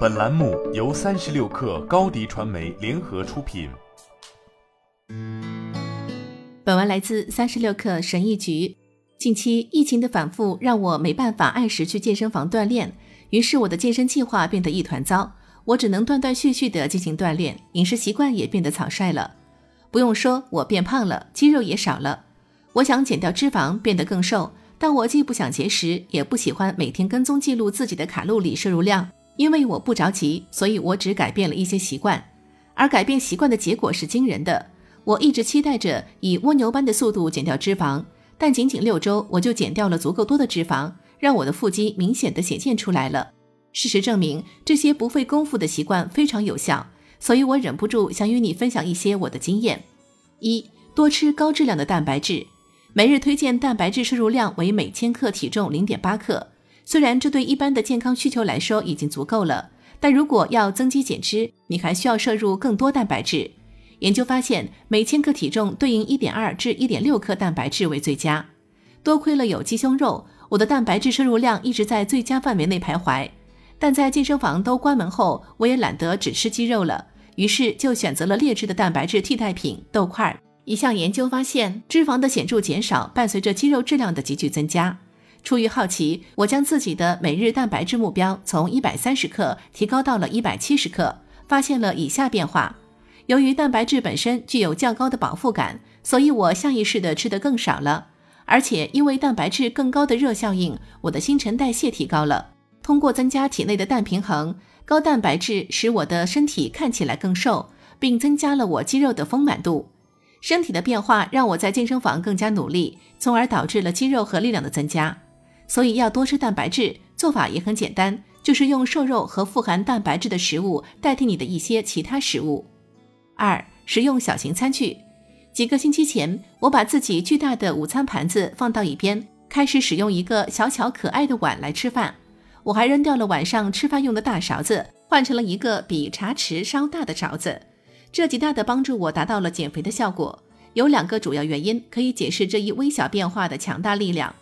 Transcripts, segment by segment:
本栏目由三十六氪高低传媒联合出品。本文来自三十六氪神医局。近期疫情的反复让我没办法按时去健身房锻炼，于是我的健身计划变得一团糟。我只能断断续续的进行锻炼，饮食习惯也变得草率了。不用说，我变胖了，肌肉也少了。我想减掉脂肪，变得更瘦，但我既不想节食，也不喜欢每天跟踪记录自己的卡路里摄入量。因为我不着急，所以我只改变了一些习惯。而改变习惯的结果是惊人的。我一直期待着以蜗牛般的速度减掉脂肪，但仅仅六周，我就减掉了足够多的脂肪，让我的腹肌明显的显现出来了。事实证明，这些不费功夫的习惯非常有效，所以我忍不住想与你分享一些我的经验。一、多吃高质量的蛋白质，每日推荐蛋白质摄入量为每千克体重零点八克。虽然这对一般的健康需求来说已经足够了，但如果要增肌减脂，你还需要摄入更多蛋白质。研究发现，每千克体重对应一点二至一点六克蛋白质为最佳。多亏了有鸡胸肉，我的蛋白质摄入量一直在最佳范围内徘徊。但在健身房都关门后，我也懒得只吃鸡肉了，于是就选择了劣质的蛋白质替代品豆块。一项研究发现，脂肪的显著减少伴随着肌肉质量的急剧增加。出于好奇，我将自己的每日蛋白质目标从一百三十克提高到了一百七十克，发现了以下变化：由于蛋白质本身具有较高的饱腹感，所以我下意识地吃得更少了，而且因为蛋白质更高的热效应，我的新陈代谢提高了。通过增加体内的氮平衡，高蛋白质使我的身体看起来更瘦，并增加了我肌肉的丰满度。身体的变化让我在健身房更加努力，从而导致了肌肉和力量的增加。所以要多吃蛋白质，做法也很简单，就是用瘦肉和富含蛋白质的食物代替你的一些其他食物。二、使用小型餐具。几个星期前，我把自己巨大的午餐盘子放到一边，开始使用一个小巧可爱的碗来吃饭。我还扔掉了晚上吃饭用的大勺子，换成了一个比茶匙稍大的勺子。这极大的帮助我达到了减肥的效果。有两个主要原因可以解释这一微小变化的强大力量。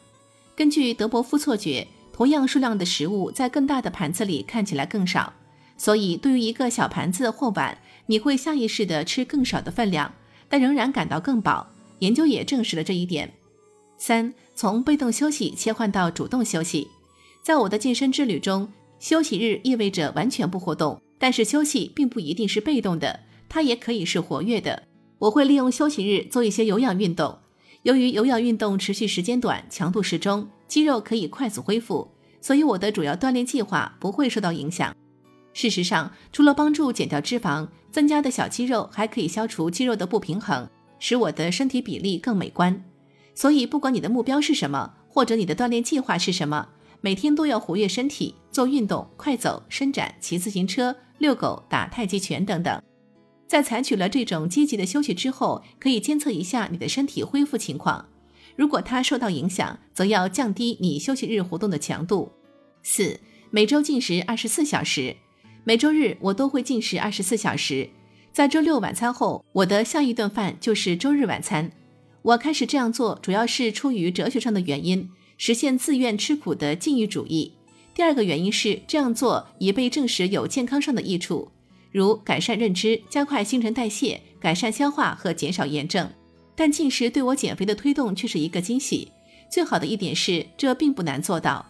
根据德伯夫错觉，同样数量的食物在更大的盘子里看起来更少，所以对于一个小盘子或碗，你会下意识地吃更少的分量，但仍然感到更饱。研究也证实了这一点。三，从被动休息切换到主动休息。在我的健身之旅中，休息日意味着完全不活动，但是休息并不一定是被动的，它也可以是活跃的。我会利用休息日做一些有氧运动，由于有氧运动持续时间短，强度适中，肌肉可以快速恢复，所以我的主要锻炼计划不会受到影响。事实上，除了帮助减掉脂肪，增加的小肌肉还可以消除肌肉的不平衡，使我的身体比例更美观。所以，不管你的目标是什么，或者你的锻炼计划是什么。每天都要活跃身体，做运动、快走、伸展、骑自行车、遛狗、打太极拳等等。在采取了这种积极的休息之后，可以监测一下你的身体恢复情况。如果它受到影响，则要降低你休息日活动的强度。四、每周进食二十四小时。每周日我都会进食二十四小时，在周六晚餐后，我的下一顿饭就是周日晚餐。我开始这样做，主要是出于哲学上的原因。实现自愿吃苦的禁欲主义。第二个原因是这样做已被证实有健康上的益处，如改善认知、加快新陈代谢、改善消化和减少炎症。但进食对我减肥的推动却是一个惊喜。最好的一点是这并不难做到。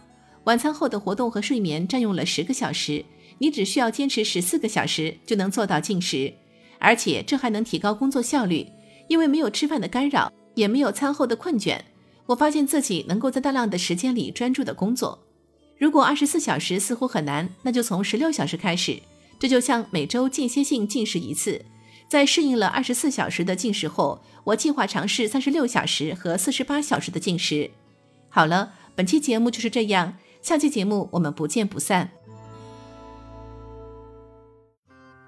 晚餐后的活动和睡眠占用了十个小时，你只需要坚持十四个小时就能做到进食，而且这还能提高工作效率，因为没有吃饭的干扰，也没有餐后的困倦。我发现自己能够在大量的时间里专注的工作。如果二十四小时似乎很难，那就从十六小时开始。这就像每周间歇性进食一次。在适应了二十四小时的进食后，我计划尝试三十六小时和四十八小时的进食。好了，本期节目就是这样，下期节目我们不见不散。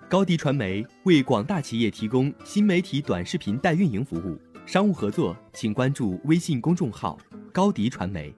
高迪传媒为广大企业提供新媒体短视频代运营服务。商务合作，请关注微信公众号“高迪传媒”。